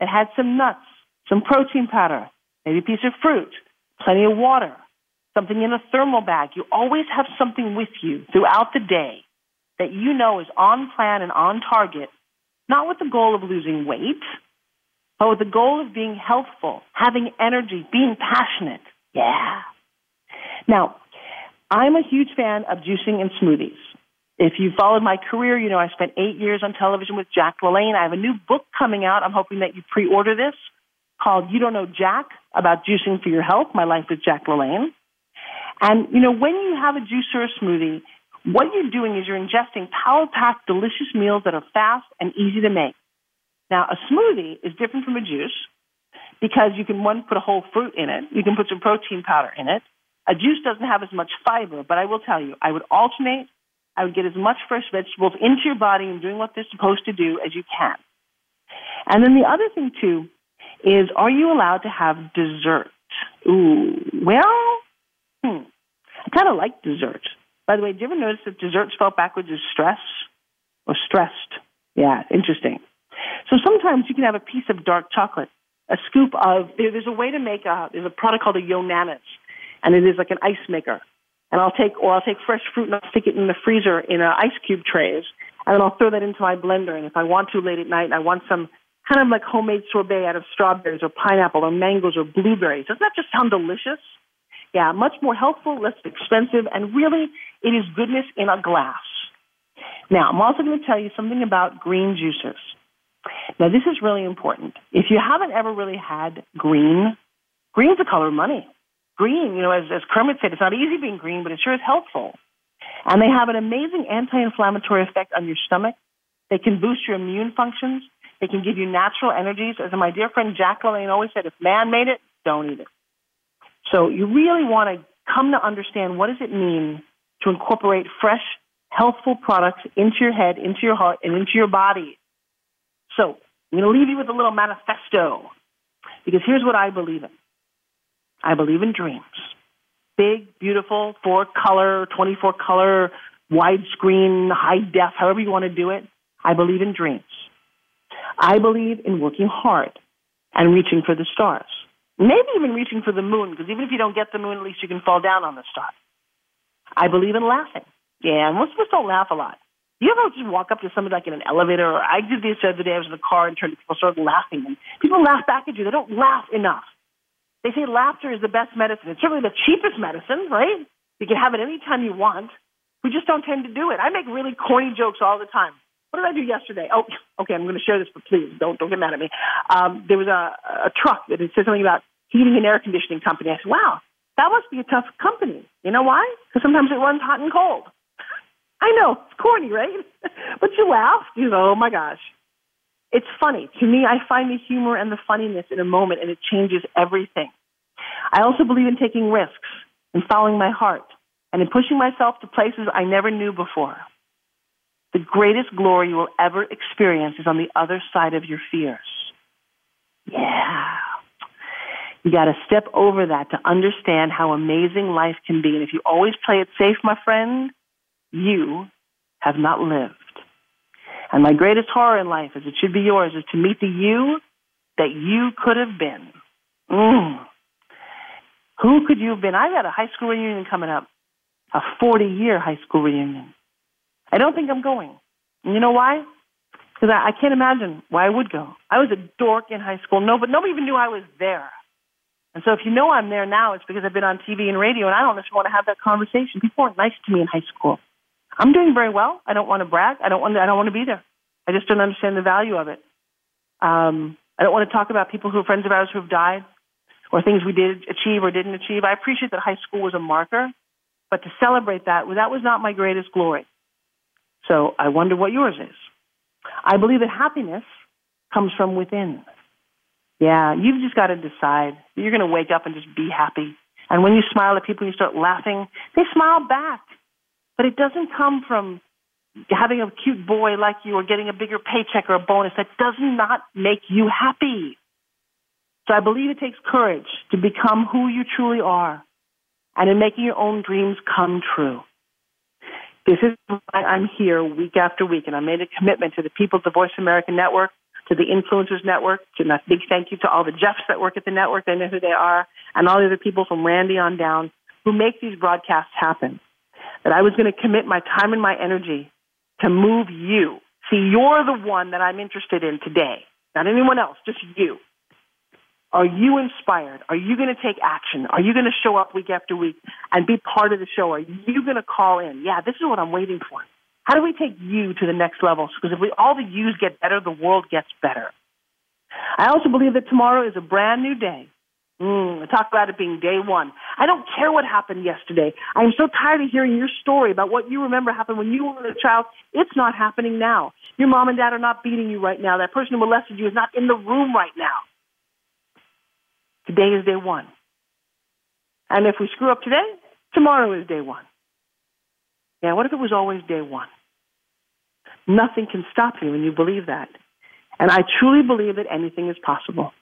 A: that had some nuts, some protein powder, maybe a piece of fruit, plenty of water, something in a thermal bag. You always have something with you throughout the day that you know is on plan and on target, not with the goal of losing weight, but with the goal of being healthful, having energy, being passionate. Yeah. Now, I'm a huge fan of juicing and smoothies. If you followed my career, you know I spent eight years on television with Jack LaLanne. I have a new book coming out. I'm hoping that you pre-order this called You Don't Know Jack about juicing for your health. My life with Jack LaLanne. And, you know, when you have a juice or a smoothie, what you're doing is you're ingesting power packed, delicious meals that are fast and easy to make. Now, a smoothie is different from a juice because you can, one, put a whole fruit in it. You can put some protein powder in it. A juice doesn't have as much fiber, but I will tell you, I would alternate. I would get as much fresh vegetables into your body and doing what they're supposed to do as you can. And then the other thing, too, is are you allowed to have dessert? Ooh, well, hmm. I kind of like dessert. By the way, do you ever notice that dessert spelled backwards is stress or stressed? Yeah, interesting. So sometimes you can have a piece of dark chocolate, a scoop of, there's a way to make a, there's a product called a Yonanas, and it is like an ice maker. And I'll take, or I'll take fresh fruit and I'll stick it in the freezer in a ice cube trays, and then I'll throw that into my blender. And if I want to late at night, and I want some kind of like homemade sorbet out of strawberries or pineapple or mangoes or blueberries. Doesn't that just sound delicious? Yeah, much more helpful, less expensive, and really, it is goodness in a glass. Now, I'm also going to tell you something about green juices. Now, this is really important. If you haven't ever really had green, green's the color of money. Green, you know, as, as Kermit said, it's not easy being green, but it sure is helpful. And they have an amazing anti-inflammatory effect on your stomach. They can boost your immune functions. They can give you natural energies. As my dear friend Jack LaLanne always said, if man made it, don't eat it. So you really want to come to understand what does it mean to incorporate fresh, healthful products into your head, into your heart, and into your body. So I'm going to leave you with a little manifesto because here's what I believe in. I believe in dreams. Big, beautiful, four color, 24 color, widescreen, high def, however you want to do it. I believe in dreams. I believe in working hard and reaching for the stars. Maybe even reaching for the moon, because even if you don't get the moon, at least you can fall down on the star. I believe in laughing. Yeah, most of us don't laugh a lot. You ever just walk up to somebody like in an elevator, or I did this the other day. I was in the car and turned people, started laughing, and people laugh back at you. They don't laugh enough. They say laughter is the best medicine. It's certainly the cheapest medicine, right? You can have it anytime you want. We just don't tend to do it. I make really corny jokes all the time. What did I do yesterday? Oh, okay, I'm going to share this, but please don't don't get mad at me. Um, there was a, a truck that said something about heating and air conditioning company. I said, wow, that must be a tough company. You know why? Because sometimes it runs hot and cold. I know it's corny, right? but you laugh. You go, oh my gosh. It's funny. To me, I find the humor and the funniness in a moment, and it changes everything. I also believe in taking risks and following my heart and in pushing myself to places I never knew before. The greatest glory you will ever experience is on the other side of your fears. Yeah. You got to step over that to understand how amazing life can be. And if you always play it safe, my friend, you have not lived. And my greatest horror in life, as it should be yours, is to meet the you that you could have been. Mm. Who could you have been? I've got a high school reunion coming up, a 40 year high school reunion. I don't think I'm going. And you know why? Because I, I can't imagine why I would go. I was a dork in high school. No, but nobody even knew I was there. And so if you know I'm there now, it's because I've been on TV and radio, and I don't necessarily want to have that conversation. People weren't nice to me in high school. I'm doing very well. I don't want to brag. I don't want. To, I don't want to be there. I just don't understand the value of it. Um, I don't want to talk about people who are friends of ours who have died, or things we did achieve or didn't achieve. I appreciate that high school was a marker, but to celebrate that, well, that was not my greatest glory. So I wonder what yours is. I believe that happiness comes from within. Yeah, you've just got to decide. You're going to wake up and just be happy. And when you smile at people, you start laughing, they smile back. But it doesn't come from having a cute boy like you or getting a bigger paycheck or a bonus. That does not make you happy. So I believe it takes courage to become who you truly are and in making your own dreams come true. This is why I'm here week after week, and I made a commitment to the people of the Voice America Network, to the Influencers Network, to a big thank you to all the Jeffs that work at the network, I know who they are, and all the other people from Randy on down who make these broadcasts happen that I was going to commit my time and my energy to move you. See, you're the one that I'm interested in today, not anyone else, just you. Are you inspired? Are you going to take action? Are you going to show up week after week and be part of the show? Are you going to call in? Yeah, this is what I'm waiting for. How do we take you to the next level? Because if we, all the yous get better, the world gets better. I also believe that tomorrow is a brand new day Mm, I talk about it being day one. I don't care what happened yesterday. I'm so tired of hearing your story about what you remember happened when you were a child. It's not happening now. Your mom and dad are not beating you right now. That person who molested you is not in the room right now. Today is day one. And if we screw up today, tomorrow is day one. Yeah, what if it was always day one? Nothing can stop you when you believe that. And I truly believe that anything is possible.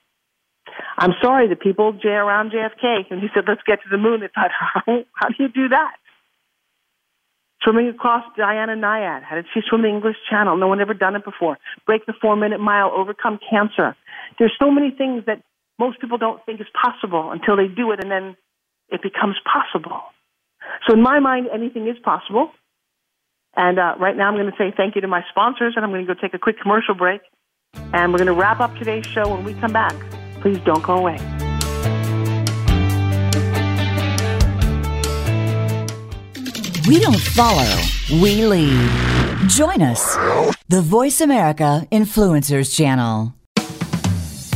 A: I'm sorry, the people around JFK, when he said, let's get to the moon, they thought, how, how do you do that? Swimming across Diana Nyad. How did she swim the English Channel? No one ever done it before. Break the four minute mile, overcome cancer. There's so many things that most people don't think is possible until they do it, and then it becomes possible. So in my mind, anything is possible. And uh, right now, I'm going to say thank you to my sponsors, and I'm going to go take a quick commercial break. And we're going to wrap up today's show when we come back. Please don't go away.
C: We don't follow, we lead. Join us, the Voice America Influencers Channel.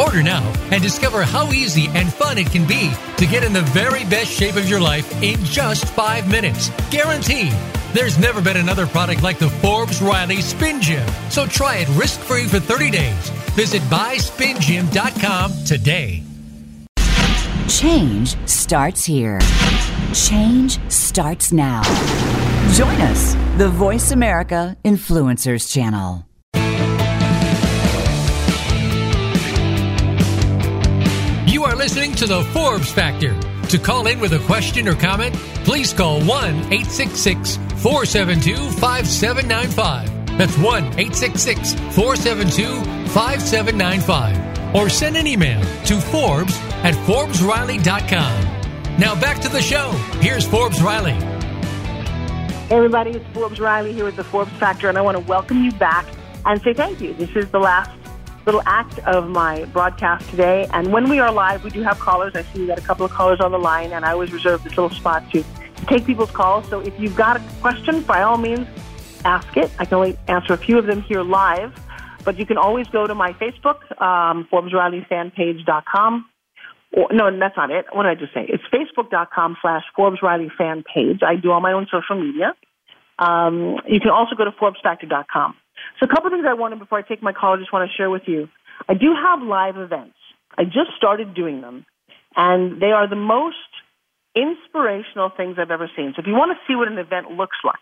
B: Order now and discover how easy and fun it can be to get in the very best shape of your life in just five minutes. Guaranteed. There's never been another product like the Forbes Riley Spin Gym. So try it risk free for 30 days. Visit buyspingym.com today.
C: Change starts here. Change starts now. Join us, the Voice America Influencers Channel.
B: You are listening to the Forbes Factor. To call in with a question or comment, please call 1 866 472 5795. That's 1 866 472 5795. Or send an email to Forbes at ForbesRiley.com. Now back to the show. Here's Forbes Riley.
A: Hey everybody, it's Forbes Riley here with the Forbes Factor, and I want to welcome you back and say thank you. This is the last little act of my broadcast today, and when we are live, we do have callers. I see we got a couple of callers on the line, and I always reserve this little spot to, take people's calls. So if you've got a question, by all means, ask it. I can only answer a few of them here live, but you can always go to my Facebook, um, ForbesRileyFanPage.com. Or, no, that's not it. What did I just say? It's Facebook.com slash Forbes Riley fan page. I do all my own social media. Um, you can also go to ForbesFactor.com. So a couple of things I wanted before I take my call, I just want to share with you. I do have live events. I just started doing them, and they are the most inspirational things I've ever seen. So if you want to see what an event looks like,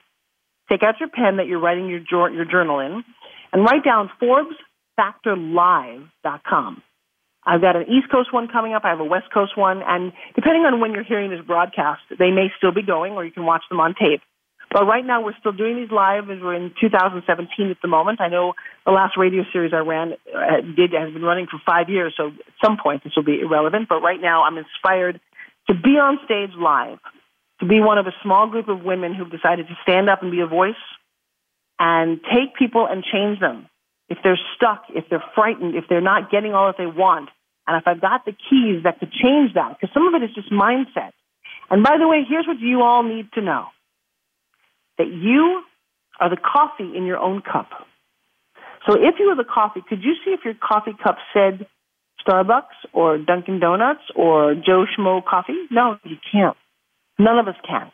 A: take out your pen that you're writing your, your journal in and write down ForbesFactorLive.com. I've got an East Coast one coming up. I have a West Coast one. And depending on when you're hearing this broadcast, they may still be going or you can watch them on tape. But right now we're still doing these live as we're in 2017 at the moment. I know the last radio series I ran uh, did has been running for five years, so at some point this will be irrelevant. But right now I'm inspired to be on stage live, to be one of a small group of women who've decided to stand up and be a voice and take people and change them. If they're stuck, if they're frightened, if they're not getting all that they want, and if I've got the keys that could change that, because some of it is just mindset. And by the way, here's what you all need to know that you are the coffee in your own cup. So if you were the coffee, could you see if your coffee cup said Starbucks or Dunkin' Donuts or Joe Schmo coffee? No, you can't. None of us can.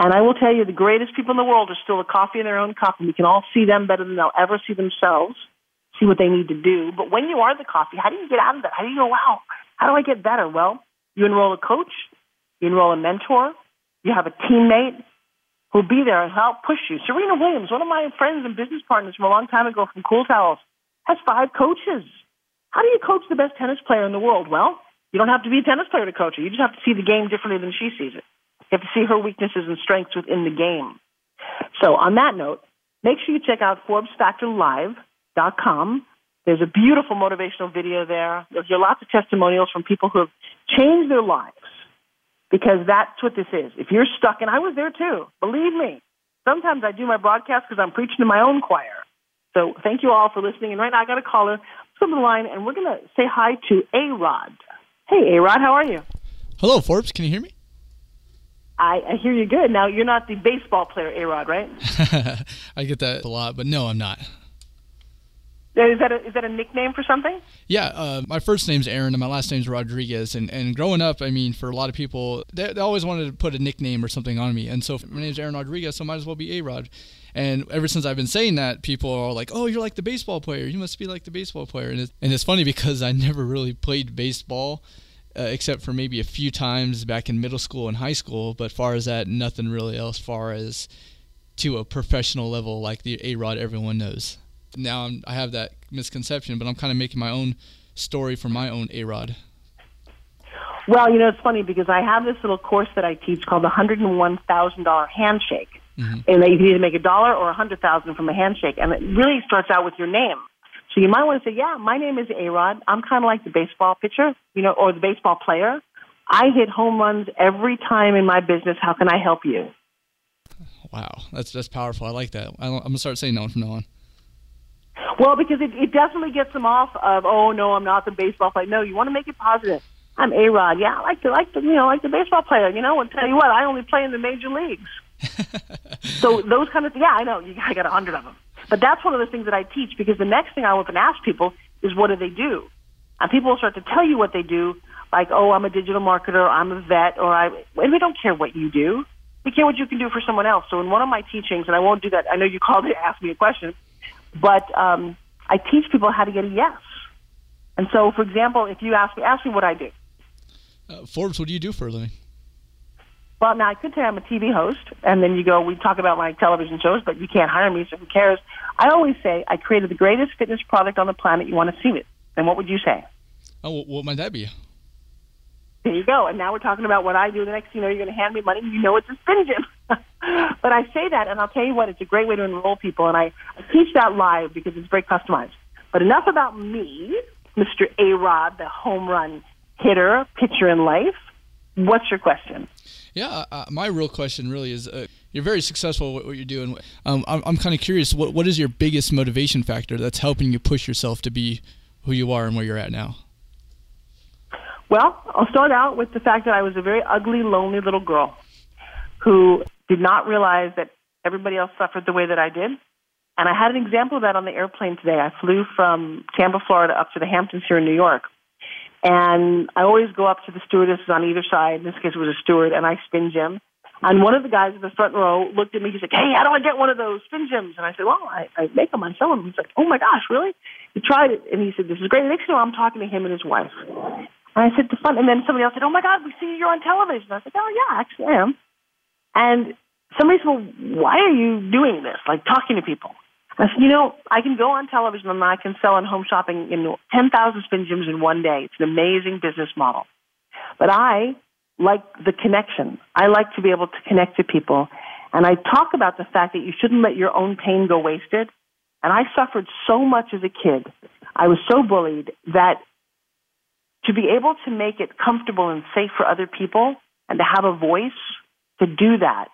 A: And I will tell you, the greatest people in the world are still the coffee in their own cup, and we can all see them better than they'll ever see themselves, see what they need to do. But when you are the coffee, how do you get out of that? How do you go, wow, how do I get better? Well, you enroll a coach, you enroll a mentor, you have a teammate, who'll be there and help push you. Serena Williams, one of my friends and business partners from a long time ago from Cool Towels, has five coaches. How do you coach the best tennis player in the world? Well, you don't have to be a tennis player to coach her. You just have to see the game differently than she sees it. You have to see her weaknesses and strengths within the game. So on that note, make sure you check out ForbesFactorLive.com. There's a beautiful motivational video there. You'll hear lots of testimonials from people who have changed their lives because that's what this is. If you're stuck, and I was there too, believe me, sometimes I do my broadcast because I'm preaching to my own choir. So thank you all for listening. And right now I got a caller. To the line, and we're going to say hi to A Rod. Hey, A Rod, how are you?
D: Hello, Forbes. Can you hear me?
A: I, I hear you good. Now, you're not the baseball player, A Rod, right?
D: I get that a lot, but no, I'm not.
A: Is that a, is that a nickname for something?
D: Yeah, uh, my first name's Aaron and my last name's Rodriguez. And, and growing up, I mean, for a lot of people, they, they always wanted to put a nickname or something on me. And so my name's Aaron Rodriguez, so might as well be A Rod. And ever since I've been saying that, people are like, "Oh, you're like the baseball player. You must be like the baseball player." And it's, and it's funny because I never really played baseball, uh, except for maybe a few times back in middle school and high school. But far as that, nothing really else. Far as to a professional level like the A Rod everyone knows now I'm, I have that misconception, but I'm kind of making my own story for my own A Rod.
A: Well, you know, it's funny because I have this little course that I teach called the $101,000 handshake. Mm-hmm. And that you can either make a dollar or a hundred thousand from a handshake. And it really starts out with your name. So you might want to say, yeah, my name is A-Rod. I'm kind of like the baseball pitcher, you know, or the baseball player. I hit home runs every time in my business. How can I help you?
D: Wow, that's that's powerful. I like that. I'm gonna start saying that one from now on.
A: Well, because it, it definitely gets them off of, oh no, I'm not the baseball player. No, you want to make it positive. I'm A Rod. Yeah, I like to like the you know like the baseball player. You know, and tell you what, I only play in the major leagues. so those kind of yeah, I know. You, I got a hundred of them. But that's one of the things that I teach because the next thing I often ask people is what do they do, and people will start to tell you what they do, like oh I'm a digital marketer, I'm a vet, or I and we don't care what you do. you care what you can do for someone else. So in one of my teachings, and I won't do that. I know you called to ask me a question, but um, I teach people how to get a yes. And so, for example, if you ask me, ask me what I do.
D: Uh, Forbes, what do you do for a living?
A: Well, now I could say I'm a TV host, and then you go, we talk about my television shows, but you can't hire me, so who cares? I always say I created the greatest fitness product on the planet. You want to see it? Then what would you say?
D: Oh, what might that be?
A: There you go. And now we're talking about what I do. The next thing you know, you're going to hand me money. You know it's a spin gym. but I say that, and I'll tell you what, it's a great way to enroll people. And I, I teach that live because it's very customized. But enough about me, Mr. A Rod, the home run hitter, pitcher in life. What's your question?
D: Yeah, uh, uh, my real question really is uh, you're very successful at what you're doing. Um, I'm, I'm kind of curious, what, what is your biggest motivation factor that's helping you push yourself to be who you are and where you're at now?
A: Well, I'll start out with the fact that I was a very ugly, lonely little girl who did not realize that everybody else suffered the way that I did. And I had an example of that on the airplane today. I flew from Tampa, Florida up to the Hamptons here in New York. And I always go up to the stewardesses on either side. In this case, it was a steward, and I spin gym. And one of the guys in the front row looked at me. He's like, "Hey, how do I get one of those spin gyms?" And I said, "Well, I, I make them. I sell them." He's like, "Oh my gosh, really?" He tried it, and he said, "This is great." next thing I'm talking to him and his wife. And I said, "The fun." And then somebody else said, "Oh my God, we see you're on television." I said, "Oh yeah, actually I am." And somebody said, "Well, why are you doing this? Like talking to people?" I said, "You know, I can go on television and I can sell on home shopping in 10,000 spin gyms in one day. It's an amazing business model. But I like the connection. I like to be able to connect to people. And I talk about the fact that you shouldn't let your own pain go wasted. And I suffered so much as a kid. I was so bullied that to be able to make it comfortable and safe for other people and to have a voice to do that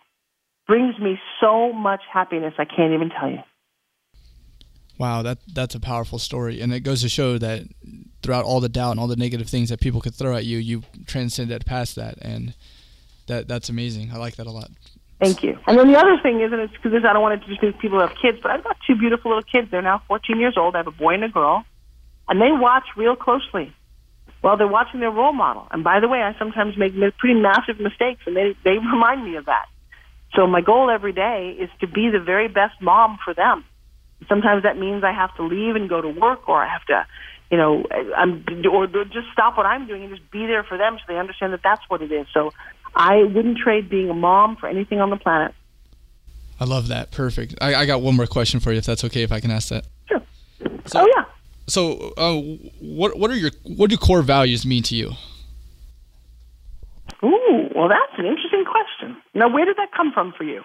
A: brings me so much happiness I can't even tell you.
D: Wow, that that's a powerful story, and it goes to show that throughout all the doubt and all the negative things that people could throw at you, you transcended past that, and that that's amazing. I like that a lot.
A: Thank you. And then the other thing is, and it's because I don't want to just make people who have kids, but I've got two beautiful little kids. They're now 14 years old. I have a boy and a girl, and they watch real closely. Well, they're watching their role model. And by the way, I sometimes make pretty massive mistakes, and they they remind me of that. So my goal every day is to be the very best mom for them Sometimes that means I have to leave and go to work, or I have to, you know, I'm or just stop what I'm doing and just be there for them so they understand that that's what it is. So I wouldn't trade being a mom for anything on the planet.
D: I love that. Perfect. I, I got one more question for you, if that's okay, if I can ask that.
A: Sure. So, oh yeah.
D: So, uh, what what are your what do core values mean to you?
A: Ooh, well, that's an interesting question. Now, where did that come from for you?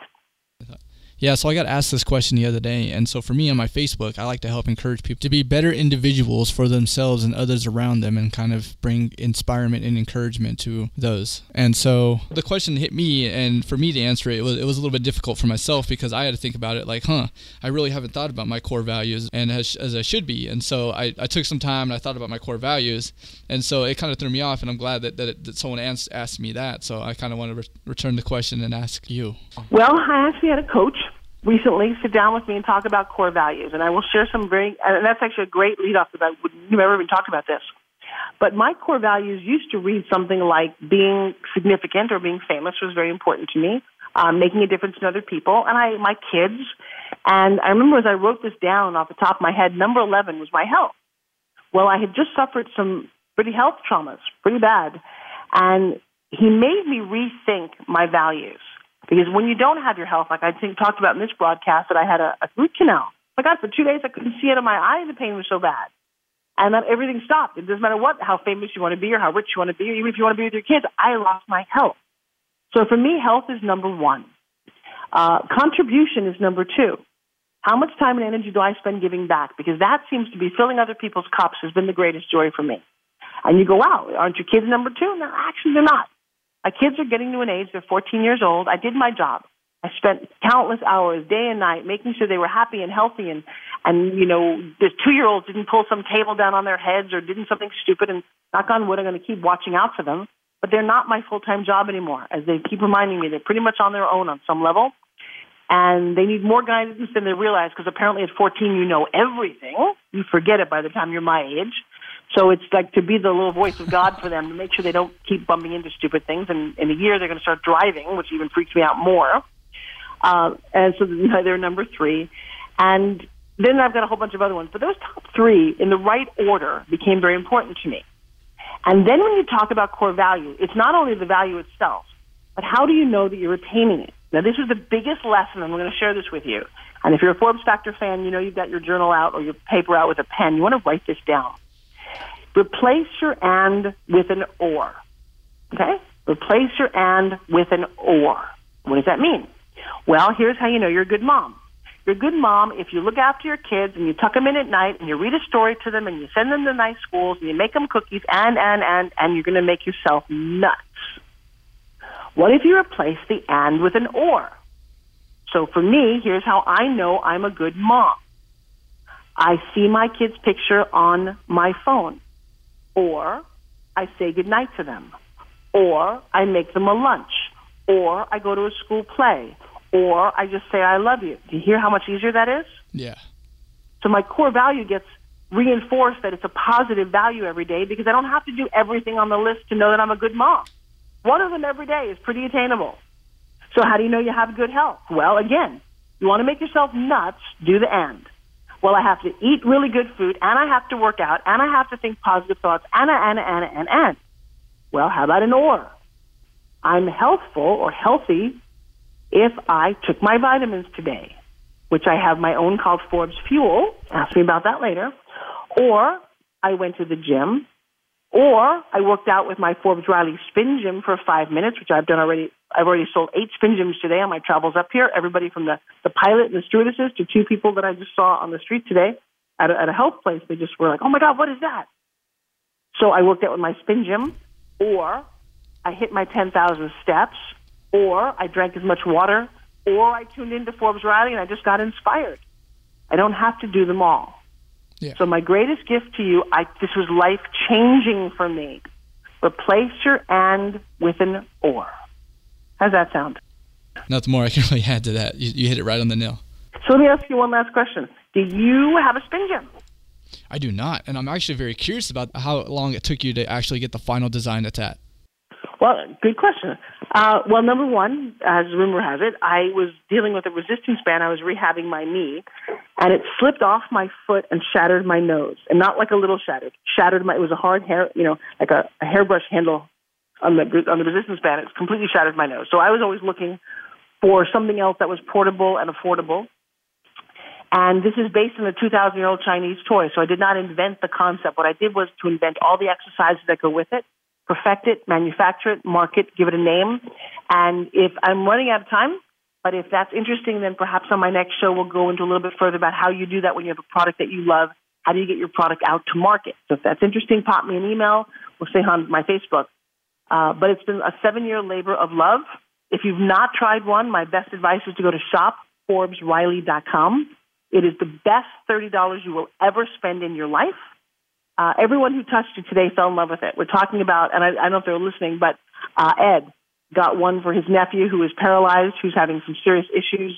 D: Yeah, so I got asked this question the other day, and so for me on my Facebook, I like to help encourage people to be better individuals for themselves and others around them, and kind of bring inspirement and encouragement to those. And so the question hit me, and for me to answer it, it was it was a little bit difficult for myself because I had to think about it like, huh, I really haven't thought about my core values and as, as I should be. And so I, I took some time and I thought about my core values, and so it kind of threw me off. And I'm glad that that, it, that someone asked, asked me that. So I kind of want to re- return the question and ask you.
A: Well, I actually had a coach recently sit down with me and talk about core values. And I will share some very, and that's actually a great lead off because I would never even talk about this. But my core values used to read something like being significant or being famous was very important to me, um, making a difference in other people, and I, my kids. And I remember as I wrote this down off the top of my head, number 11 was my health. Well, I had just suffered some pretty health traumas, pretty bad. And he made me rethink my values. Because when you don't have your health, like I think talked about in this broadcast, that I had a, a root canal. My God, for two days I couldn't see out of my eye. The pain was so bad, and then everything stopped. It doesn't matter what, how famous you want to be, or how rich you want to be, or even if you want to be with your kids. I lost my health. So for me, health is number one. Uh, contribution is number two. How much time and energy do I spend giving back? Because that seems to be filling other people's cups has been the greatest joy for me. And you go, wow, aren't your kids number two? No, actually, they're not. My kids are getting to an age, they're 14 years old. I did my job. I spent countless hours, day and night, making sure they were happy and healthy and, and, you know, the two year olds didn't pull some table down on their heads or didn't something stupid and knock on wood, I'm going to keep watching out for them. But they're not my full time job anymore. As they keep reminding me, they're pretty much on their own on some level. And they need more guidance than they realize because apparently at 14 you know everything. You forget it by the time you're my age. So it's like to be the little voice of God for them to make sure they don't keep bumping into stupid things. And in a year, they're going to start driving, which even freaks me out more. Uh, and so they're number three. And then I've got a whole bunch of other ones. But those top three, in the right order, became very important to me. And then when you talk about core value, it's not only the value itself, but how do you know that you're retaining it? Now, this is the biggest lesson, and we're going to share this with you. And if you're a Forbes Factor fan, you know you've got your journal out or your paper out with a pen. You want to write this down. Replace your and with an or. Okay? Replace your and with an or. What does that mean? Well, here's how you know you're a good mom. You're a good mom if you look after your kids and you tuck them in at night and you read a story to them and you send them to nice schools and you make them cookies and, and, and, and you're going to make yourself nuts. What if you replace the and with an or? So for me, here's how I know I'm a good mom. I see my kid's picture on my phone, or I say goodnight to them, or I make them a lunch, or I go to a school play, or I just say I love you. Do you hear how much easier that is?
D: Yeah.
A: So my core value gets reinforced that it's a positive value every day because I don't have to do everything on the list to know that I'm a good mom. One of them every day is pretty attainable. So how do you know you have good health? Well, again, you want to make yourself nuts, do the and. Well, I have to eat really good food, and I have to work out, and I have to think positive thoughts, and, and, and, and, and. Well, how about an or? I'm healthful or healthy if I took my vitamins today, which I have my own called Forbes Fuel. Ask me about that later. Or I went to the gym or I worked out with my Forbes Riley spin gym for five minutes, which I've done already. I've already sold eight spin gyms today on my travels up here. Everybody from the, the pilot and the stewardesses to two people that I just saw on the street today at a, at a health place. They just were like, oh my God, what is that? So I worked out with my spin gym, or I hit my 10,000 steps, or I drank as much water, or I tuned into Forbes Riley and I just got inspired. I don't have to do them all.
D: Yeah.
A: So my greatest gift to you, I, this was life changing for me. Replace your and with an or. How's that sound?
D: Nothing more I can really add to that. You, you hit it right on the nail.
A: So let me ask you one last question. Do you have a spin gym?
D: I do not, and I'm actually very curious about how long it took you to actually get the final design that's at.
A: Well, good question. Uh, well, number one, as rumor has it, I was dealing with a resistance band. I was rehabbing my knee, and it slipped off my foot and shattered my nose. And not like a little shattered, shattered my. It was a hard hair, you know, like a, a hairbrush handle on the on the resistance band. it's completely shattered my nose. So I was always looking for something else that was portable and affordable. And this is based on a 2,000 year old Chinese toy. So I did not invent the concept. What I did was to invent all the exercises that go with it perfect it, manufacture it, market, give it a name. And if I'm running out of time, but if that's interesting, then perhaps on my next show we'll go into a little bit further about how you do that when you have a product that you love. How do you get your product out to market? So if that's interesting, pop me an email or say on my Facebook. Uh, but it's been a seven-year labor of love. If you've not tried one, my best advice is to go to shopforbesriley.com. It is the best $30 you will ever spend in your life. Uh, everyone who touched it today fell in love with it. We're talking about, and I, I don't know if they're listening, but uh, Ed got one for his nephew who is paralyzed, who's having some serious issues.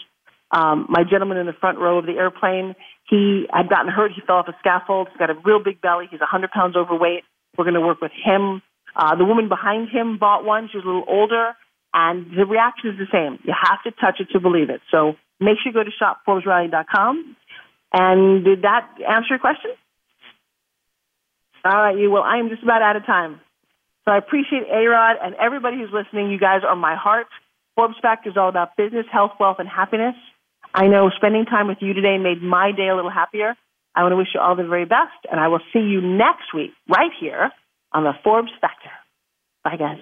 A: Um, my gentleman in the front row of the airplane, he had gotten hurt. He fell off a scaffold. He's got a real big belly. He's 100 pounds overweight. We're going to work with him. Uh, the woman behind him bought one. She was a little older, and the reaction is the same. You have to touch it to believe it. So make sure you go to shopforbesriley.com. And did that answer your question? All right, you. Well, I am just about out of time. So I appreciate A-Rod and everybody who's listening. You guys are my heart. Forbes Factor is all about business, health, wealth, and happiness. I know spending time with you today made my day a little happier. I want to wish you all the very best, and I will see you next week right here on the Forbes Factor. Bye, guys.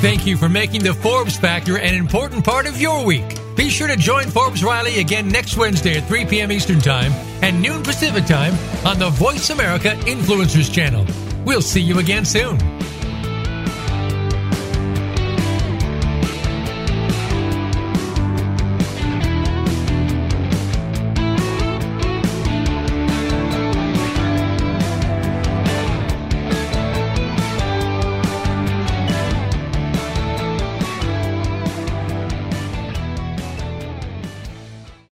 B: Thank you for making the Forbes Factor an important part of your week. Be sure to join Forbes Riley again next Wednesday at 3 p.m. Eastern Time and noon Pacific Time on the Voice America Influencers Channel. We'll see you again soon.